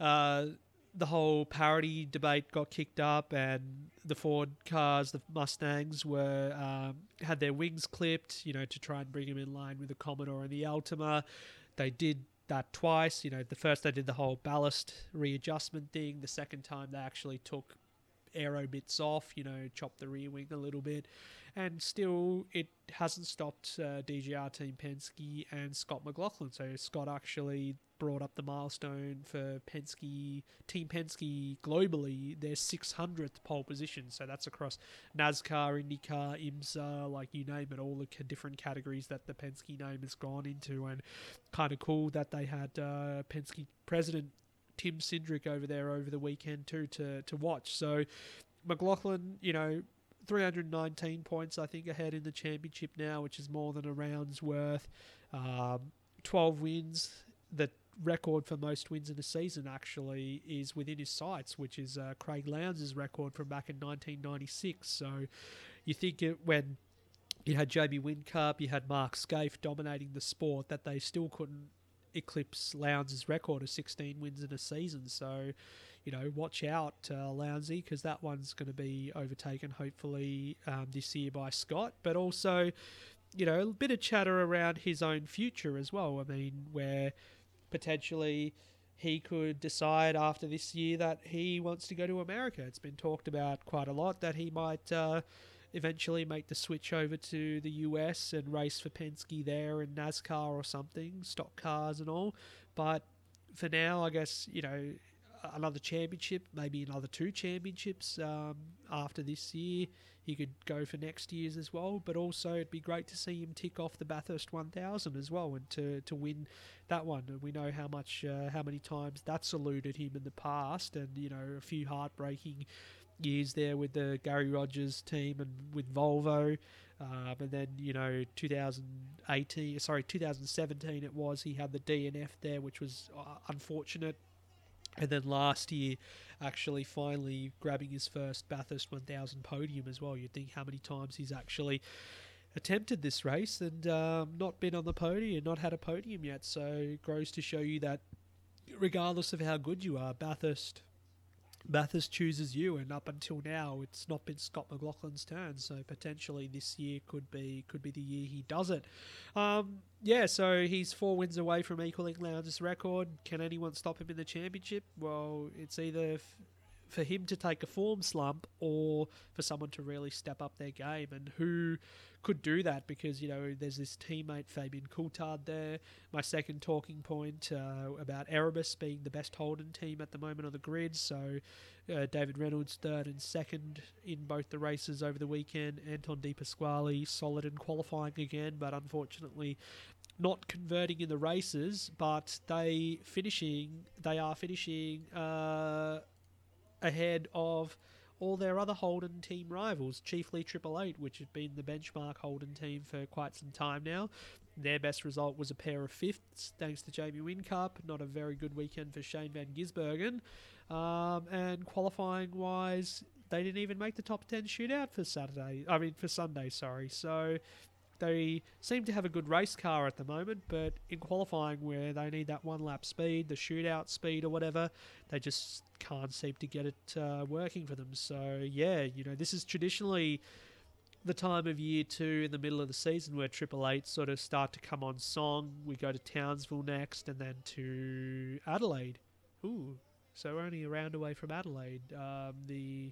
Uh, the whole parity debate got kicked up, and the Ford cars, the Mustangs, were um, had their wings clipped, you know, to try and bring them in line with the Commodore and the Altima. They did that twice. You know, the first they did the whole ballast readjustment thing. The second time they actually took aero bits off, you know, chopped the rear wing a little bit, and still it hasn't stopped uh, DJR Team Penske and Scott McLaughlin. So Scott actually brought up the milestone for Penske, Team Penske globally, their 600th pole position. So that's across NASCAR, IndyCar, IMSA, like you name it, all the different categories that the Penske name has gone into. And kind of cool that they had uh, Penske president Tim Cindric over there over the weekend too to, to watch. So McLaughlin, you know, 319 points, I think, ahead in the championship now, which is more than a round's worth. Um, 12 wins. The record for most wins in a season actually is within his sights, which is uh, Craig Lowndes' record from back in 1996. So you think it, when you had Jamie Whincup, you had Mark Skaife dominating the sport, that they still couldn't eclipse Lowndes' record of 16 wins in a season. So, you know, watch out, uh, Lowndesy, because that one's going to be overtaken hopefully um, this year by Scott. But also, you know, a bit of chatter around his own future as well. I mean, where potentially he could decide after this year that he wants to go to America. It's been talked about quite a lot that he might uh, eventually make the switch over to the US and race for Penske there and NASCAR or something, stock cars and all. But for now, I guess, you know, another championship, maybe another two championships um, after this year he could go for next year's as well. But also, it'd be great to see him tick off the Bathurst 1000 as well, and to, to win that one. And we know how much, uh, how many times that's eluded him in the past, and you know, a few heartbreaking years there with the Garry Rogers team and with Volvo. Um, and then you know 2018 sorry 2017 it was he had the DNF there which was uh, unfortunate and then last year, actually finally grabbing his first Bathurst 1000 podium as well. You'd think how many times he's actually attempted this race and um, not been on the podium, not had a podium yet. So it grows to show you that regardless of how good you are, Bathurst Bathurst chooses you, and up until now, it's not been Scott McLaughlin's turn. So potentially this year could be could be the year he does it. Um, yeah, so he's four wins away from equaling Lowndes' record. Can anyone stop him in the championship? Well, it's either for him to take a form slump or for someone to really step up their game. And who could do that because you know there's this teammate Fabian Coulthard there. My second talking point uh, about Erebus being the best Holden team at the moment on the grid. So uh, David Reynolds third and second in both the races over the weekend. Anton De Pasquale solid in qualifying again, but unfortunately not converting in the races. But they finishing they are finishing uh, ahead of all their other Holden team rivals, chiefly Triple Eight, which has been the benchmark Holden team for quite some time now. Their best result was a pair of fifths, thanks to Jamie Whincup. Not a very good weekend for Shane Van Gisbergen. Um, and qualifying wise, they didn't even make the top 10 shootout for Saturday. I mean, for Sunday, sorry. So they seem to have a good race car at the moment, but in qualifying where they need that one lap speed, the shootout speed or whatever, they just can't seem to get it uh, working for them. So yeah, you know, this is traditionally the time of year too, in the middle of the season, where Triple Eight sort of start to come on song. We go to Townsville next, and then to Adelaide. Ooh, so we're only a round away from Adelaide, um, the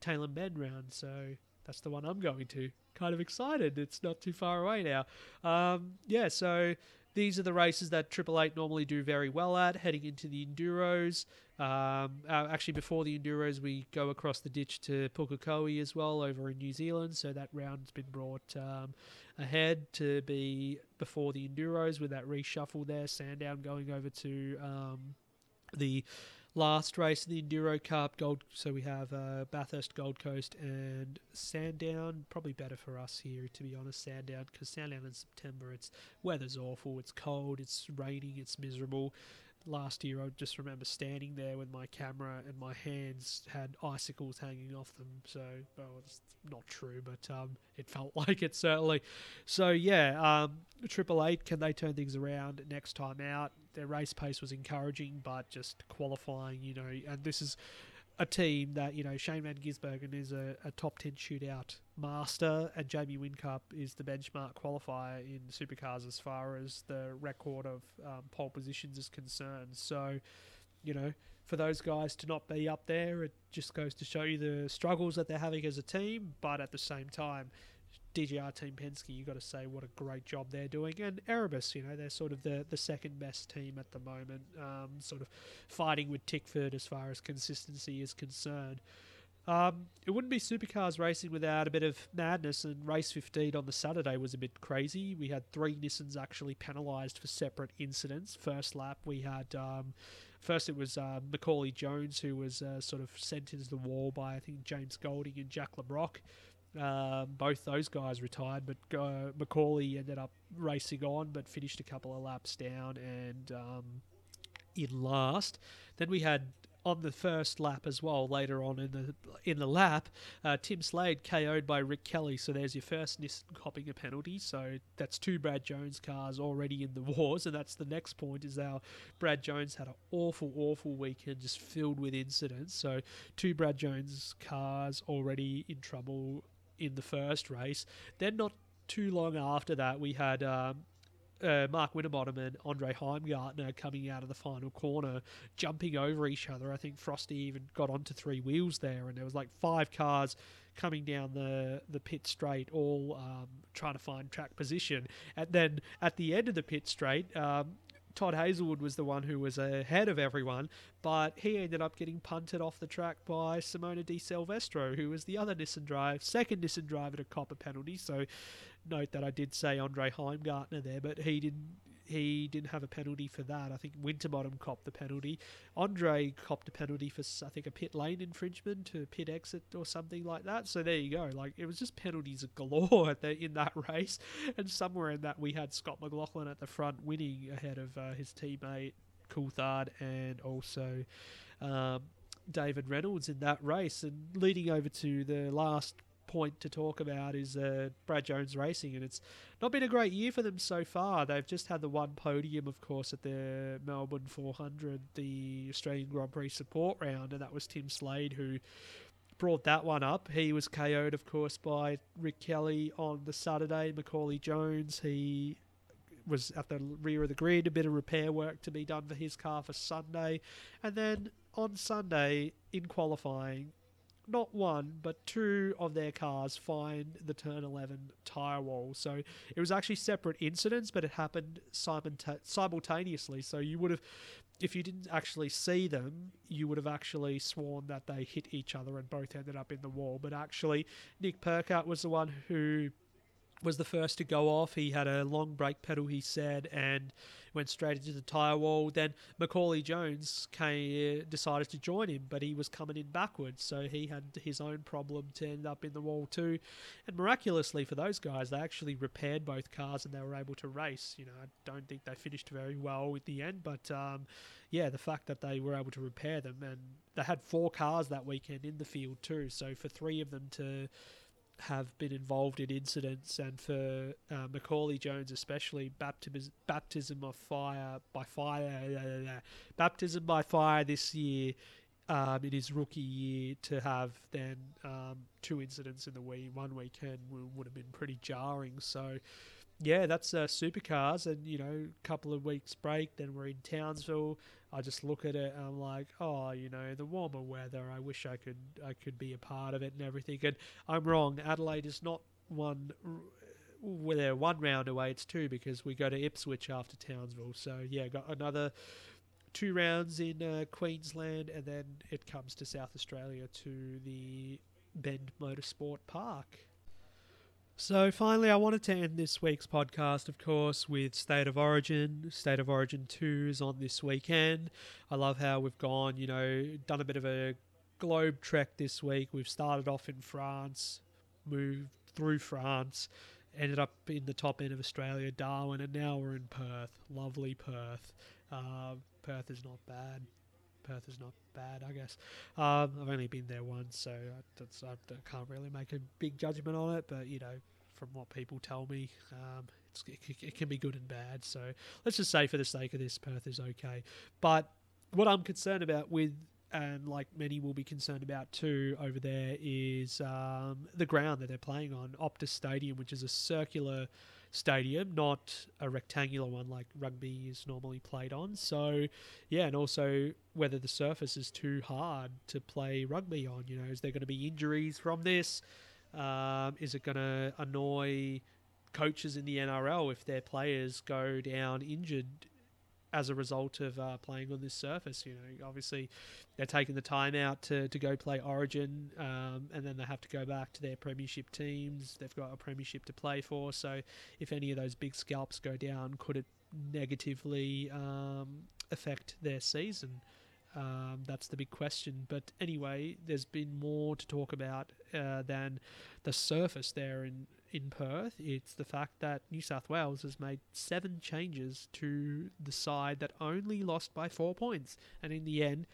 Tailem Bend round. So that's the one I'm going to. Kind of excited. It's not too far away now. Um, yeah, so these are the races that Triple Eight normally do very well at, heading into the Enduros. Um, uh, actually, before the Enduros, we go across the ditch to Pukekohe as well over in New Zealand. So that round's been brought um, ahead to be before the Enduros with that reshuffle there. Sandown going over to um, the last race in the Enduro Cup. Gold. So we have uh, Bathurst, Gold Coast, and Sandown. Probably better for us here, to be honest. Sandown because Sandown in September, it's weather's awful. It's cold. It's raining. It's miserable last year, I just remember standing there with my camera and my hands had icicles hanging off them. So, well, it's not true, but um, it felt like it certainly. So, yeah, um, Triple Eight, can they turn things around next time out? Their race pace was encouraging, but just qualifying, you know, and this is a team that you know Shane Van Gisbergen is a, a, top ten shootout master, and Jamie Whincup is the benchmark qualifier in supercars as far as the record of um, pole positions is concerned. So, you know, for those guys to not be up there, it just goes to show you the struggles that they're having as a team. But at the same time, DJR Team Penske, you've got to say what a great job they're doing. And Erebus, you know, they're sort of the, the second best team at the moment, um, sort of fighting with Tickford as far as consistency is concerned. Um, it wouldn't be supercars racing without a bit of madness, and race 15 on the Saturday was a bit crazy. We had three Nissans actually penalised for separate incidents. First lap, we had um, first it was uh, Macaulay Jones who was uh, sort of sent into the wall by I think James Golding and Jack Le Brocq. Um, both those guys retired, but uh, Macaulay ended up racing on, but finished a couple of laps down and um, in last. Then we had on the first lap as well. Later on in the in the lap, uh, Tim Slade KO'd by Rick Kelly. So there's your first Nissan copping a penalty. So that's two Brad Jones cars already in the wars, and that's the next point. Is our Brad Jones had an awful, awful weekend, just filled with incidents. So two Brad Jones cars already in trouble in the first race. Then not too long after that, we had um, uh, Mark Winterbottom and Andre Heimgartner coming out of the final corner, jumping over each other. I think Frosty even got onto three wheels there, and there was like five cars coming down the the pit straight, all um, trying to find track position. And then at the end of the pit straight, um, Todd Hazelwood was the one who was ahead of everyone, but he ended up getting punted off the track by Simona de Silvestro, who was the other Nissan drive, second Nissan driver to cop a penalty. So note that I did say Andre Heimgartner there, but he didn't he didn't have a penalty for that. I think Winterbottom copped the penalty. Andre copped a penalty for I think a pit lane infringement to pit exit or something like that. So there you go. Like it was just penalties galore in that race, and somewhere in that we had Scott McLaughlin at the front winning ahead of uh, his teammate Coulthard and also. Um, David Reynolds in that race and leading over to the last point to talk about is uh, Brad Jones Racing, and it's not been a great year for them so far. They've just had the one podium, of course, at the Melbourne 400, the Australian Grand Prix support round, and that was Tim Slade who brought that one up. He was KO'd, of course, by Rick Kelly on the Saturday. Macaulay Jones, he was at the rear of the grid, a bit of repair work to be done for his car for Sunday. And then on Sunday in qualifying, not one, but two of their cars find the turn 11 tyre wall. So it was actually separate incidents, but it happened simultaneously. So you would have, if you didn't actually see them, you would have actually sworn that they hit each other and both ended up in the wall. But actually, Nick Percat was the one who was the first to go off. He had a long brake pedal, he said, and went straight into the tyre wall. Then Macaulay Jones came, decided to join him, but he was coming in backwards, so he had his own problem to end up in the wall too. And miraculously for those guys, they actually repaired both cars and they were able to race. You know, I don't think they finished very well at the end, but um, yeah, the fact that they were able to repair them and they had four cars that weekend in the field too. So for three of them to have been involved in incidents, and for uh, Macaulay Jones especially, baptism baptism of fire by fire, baptism by fire this year um, in his rookie year to have then um, two incidents in the week, one weekend would, would have been pretty jarring. So, yeah, that's uh, supercars, and you know, couple of weeks break, then we're in Townsville. I just look at it and I'm like, oh, you know, the warmer weather. I wish I could I could be a part of it and everything. And I'm wrong. Adelaide is not one. Well, they're one round away. It's two because we go to Ipswich after Townsville. So yeah, got another two rounds in uh, Queensland, and then it comes to South Australia to the Bend Motorsport Park. So, finally, I wanted to end this week's podcast, of course, with State of Origin. State of Origin 2 is on this weekend. I love how we've gone, you know, done a bit of a globe trek this week. We've started off in France, moved through France, ended up in the top end of Australia, Darwin, and now we're in Perth. Lovely Perth. Uh, Perth is not bad. Perth is not bad, I guess. Um, I've only been there once, so I, I, can't really make a big judgment on it. But you know, from what people tell me, um, it, it, can be good and bad. So let's just say, for the sake of this, Perth is okay. But what I'm concerned about with and like many will be concerned about too over there is um, the ground that they're playing on, Optus Stadium, which is a circular stadium, not a rectangular one like rugby is normally played on. So, yeah, and also whether the surface is too hard to play rugby on. You know, is there going to be injuries from this? Um, is it going to annoy coaches in the NRL if their players go down injured as a result of uh, playing on this surface. You know, obviously they're taking the time out to, to go play Origin, um, and then they have to go back to their premiership teams. They've got a premiership to play for. So if any of those big scalps go down, could it negatively um, affect their season? Um, that's the big question. But anyway, there's been more to talk about uh, than the surface there in in Perth. It's the fact that New South Wales has made seven changes to the side that only lost by four points. And in the end,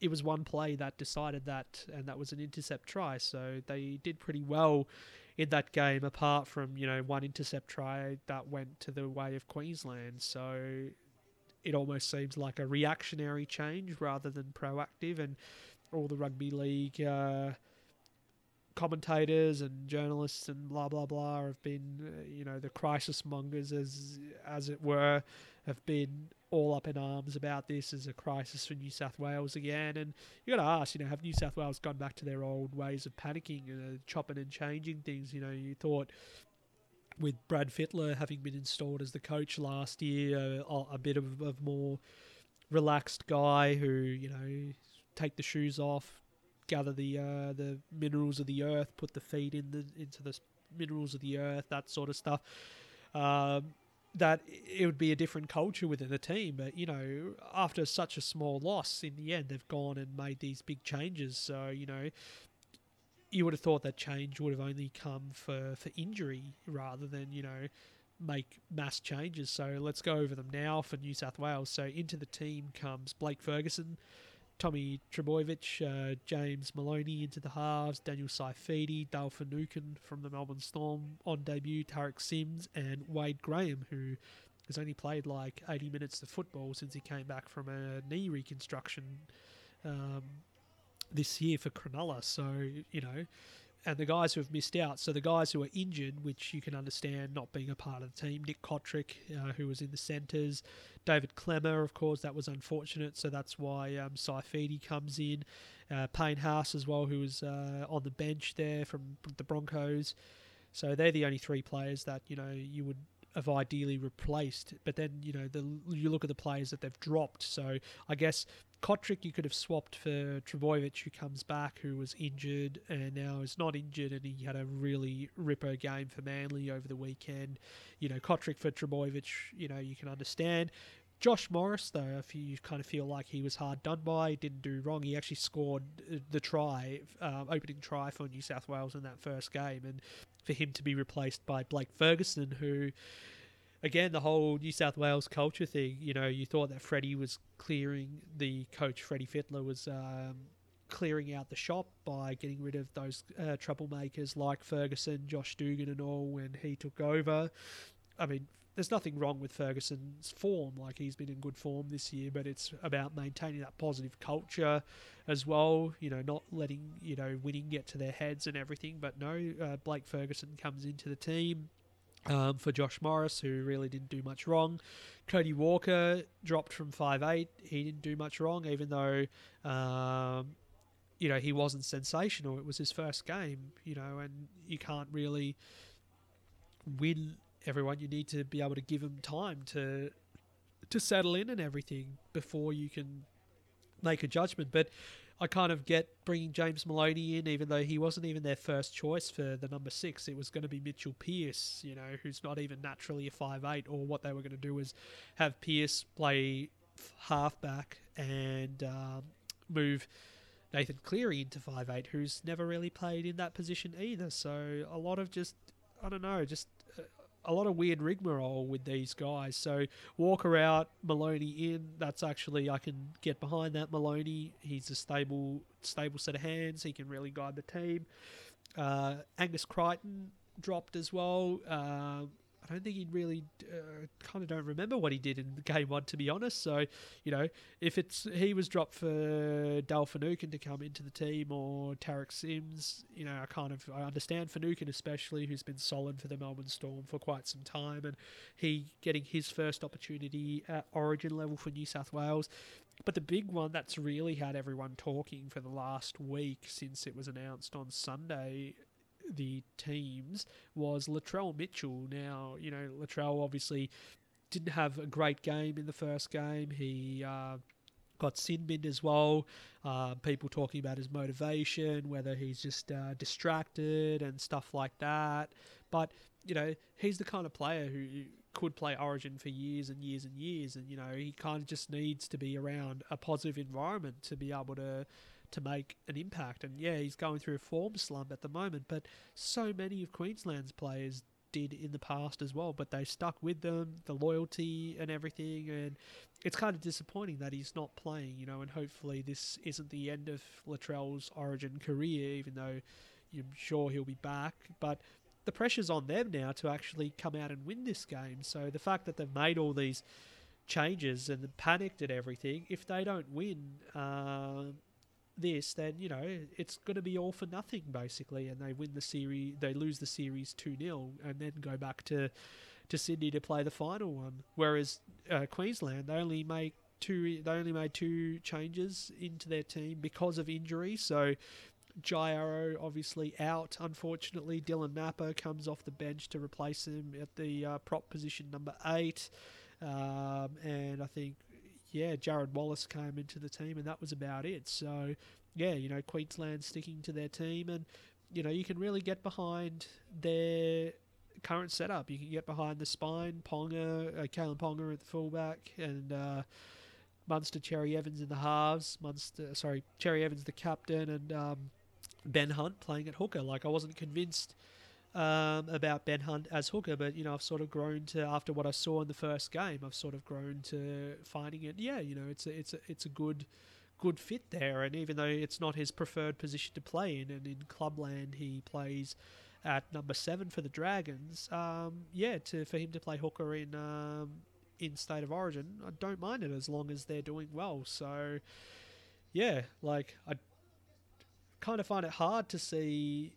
it was one play that decided that, and that was an intercept try. So they did pretty well in that game, apart from, you know, one intercept try that went to the way of Queensland. So it almost seems like a reactionary change rather than proactive. And all the rugby league. Uh, commentators and journalists and blah blah blah have been, uh, you know, the crisis mongers as as it were, have been all up in arms about this as a crisis for New South Wales again. And you got to ask, you know, have New South Wales gone back to their old ways of panicking and uh, chopping and changing things? You know, you thought with Brad Fittler having been installed as the coach last year, a bit of a more relaxed guy who, you know, take the shoes off, gather the uh, the minerals of the earth, put the feed in the into the minerals of the earth, that sort of stuff. Um, that it would be a different culture within the team, but you know, after such a small loss, in the end, they've gone and made these big changes. So you know, you would have thought that change would have only come for for injury rather than you know make mass changes. So let's go over them now for New South Wales. So into the team comes Blake Ferguson. Tommy Trbojevic, uh, James Maloney into the halves, Daniel Saifiti, Dale Finucane from the Melbourne Storm on debut, Tariq Sims, and Wade Graham, who has only played like 80 minutes of football since he came back from a knee reconstruction um, this year for Cronulla. So, you know, and the guys who have missed out. So the guys who are injured, which you can understand not being a part of the team, Nick Cotric, uh, who was in the centres, David Klemmer, of course, that was unfortunate. So that's why um, Saifiti comes in, uh, Payne Haas as well, who was uh, on the bench there from the Broncos. So they're the only three players that you know you would have ideally replaced. But then you know the you look at the players that they've dropped. So I guess Cotric you could have swapped for Trbojevic, who comes back, who was injured and now is not injured, and he had a really ripper game for Manly over the weekend. You know, Cotric for Trbojevic, you know, you can understand. Josh Morris, though, if you kind of feel like he was hard done by, didn't do wrong, he actually scored the try, uh, opening try for New South Wales in that first game, and for him to be replaced by Blake Ferguson, who again, the whole New South Wales culture thing, you know, you thought that Freddie was clearing, the coach, Freddie Fittler, was um, clearing out the shop by getting rid of those uh, troublemakers like Ferguson, Josh Dugan, and all when he took over. I mean, there's nothing wrong with Ferguson's form. Like he's been in good form this year, but it's about maintaining that positive culture as well. You know, not letting you know winning get to their heads and everything. But no, uh, Blake Ferguson comes into the team. Um, for Josh Morris, who really didn't do much wrong. Cody Walker dropped from five eight. He didn't do much wrong, even though, um, you know, he wasn't sensational. It was his first game, you know, and you can't really win everyone. You need to be able to give them time to to settle in and everything before you can make a judgment. But I kind of get bringing James Maloney in, even though he wasn't even their first choice for the number six. It was going to be Mitchell Pearce, you know, who's not even naturally a five eight. Or what they were going to do was have Pearce play halfback and um, move. Nathan Cleary into five eight, who's never really played in that position either. So a lot of just, I don't know, just a lot of weird rigmarole with these guys. So Walker out, Maloney in. That's actually I can get behind that. Maloney, he's a stable, stable set of hands. He can really guide the team. Uh, Angus Crichton dropped as well. Uh, I don't think he'd really uh, kind of don't remember what he did in game one, to be honest. So, you know, if it's he was dropped for Dale Finucane to come into the team or Tariq Sims, you know, I kind of I understand Finucane especially, who's been solid for the Melbourne Storm for quite some time, and he getting his first opportunity at Origin level for New South Wales. But the big one that's really had everyone talking for the last week since it was announced on Sunday the teams was Latrell Mitchell. Now, you know, Latrell obviously didn't have a great game in the first game. He uh, got sin binned as well. Uh, people talking about his motivation, whether he's just uh, distracted and stuff like that. But, you know, he's the kind of player who could play Origin for years and years and years. And, you know, he kind of just needs to be around a positive environment to be able to to make an impact. And yeah, he's going through a form slump at the moment, but so many of Queensland's players did in the past as well, but they stuck with them, the loyalty and everything, and it's kind of disappointing that he's not playing, you know, and hopefully this isn't the end of Latrell's origin career, even though I'm sure he'll be back, but the pressure's on them now to actually come out and win this game, so the fact that they've made all these changes and panicked at everything, if they don't win, uh, this, then you know it's going to be all for nothing basically, and they win the series, they lose the series two 0 and then go back to to Sydney to play the final one. Whereas uh, Queensland, they only make two, they only made two changes into their team because of injury. So Jai Arrow obviously out, unfortunately. Dylan Napa comes off the bench to replace him at the uh, prop position number eight. Um, and I think yeah, Jarrod Wallace came into the team, and that was about it. So, yeah, you know, Queensland sticking to their team, and you know, you can really get behind their current setup. You can get behind the spine, Ponga, uh, Kalyn Ponga at the fullback, and uh, Munster, Cherry Evans in the halves. Munster, sorry, Cherry Evans the captain, and um, Ben Hunt playing at hooker. Like I wasn't convinced um, about Ben Hunt as hooker, but you know I've sort of grown to after what I saw in the first game. I've sort of grown to finding it. Yeah, you know it's a it's a it's a good good fit there. And even though it's not his preferred position to play in, and in Clubland he plays at number seven for the Dragons, um, yeah, to for him to play hooker in um, in State of Origin, I don't mind it as long as they're doing well. So yeah, like I kind of find it hard to see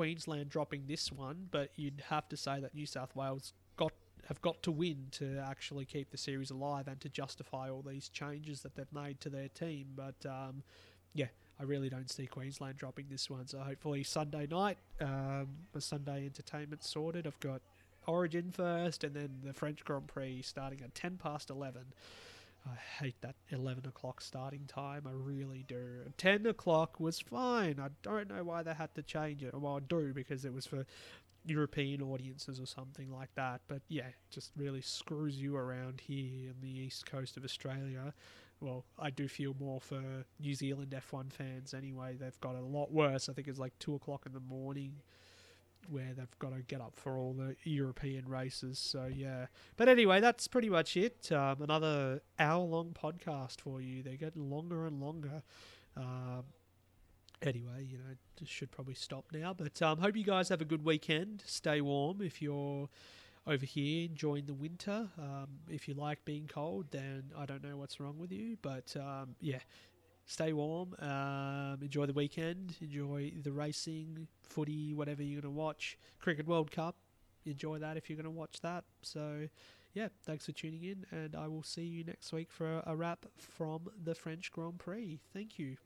Queensland dropping this one, but you'd have to say that New South Wales got have got to win to actually keep the series alive and to justify all these changes that they've made to their team. But um, yeah, I really don't see Queensland dropping this one. So hopefully Sunday night, um, Sunday entertainment sorted. I've got Origin first, and then the French Grand Prix starting at ten past eleven. I hate that 11 o'clock starting time. I really do. 10 o'clock was fine. I don't know why they had to change it. Well, I do because it was for European audiences or something like that. But yeah, just really screws you around here in the east coast of Australia. Well, I do feel more for New Zealand F1 fans anyway. They've got a lot worse. I think it's like 2 o'clock in the morning where they've got to get up for all the European races. So yeah, but anyway, that's pretty much it. Um, another hour-long podcast for you. They're getting longer and longer. Um, anyway, you know, just should probably stop now. But um, hope you guys have a good weekend. Stay warm if you're over here enjoying the winter. Um, if you like being cold, then I don't know what's wrong with you. But um, yeah, stay warm. Um, enjoy the weekend. Enjoy the racing, footy, whatever you're going to watch. Cricket World Cup. Enjoy that if you're going to watch that. So yeah, thanks for tuning in, and I will see you next week for a wrap from the French Grand Prix. Thank you.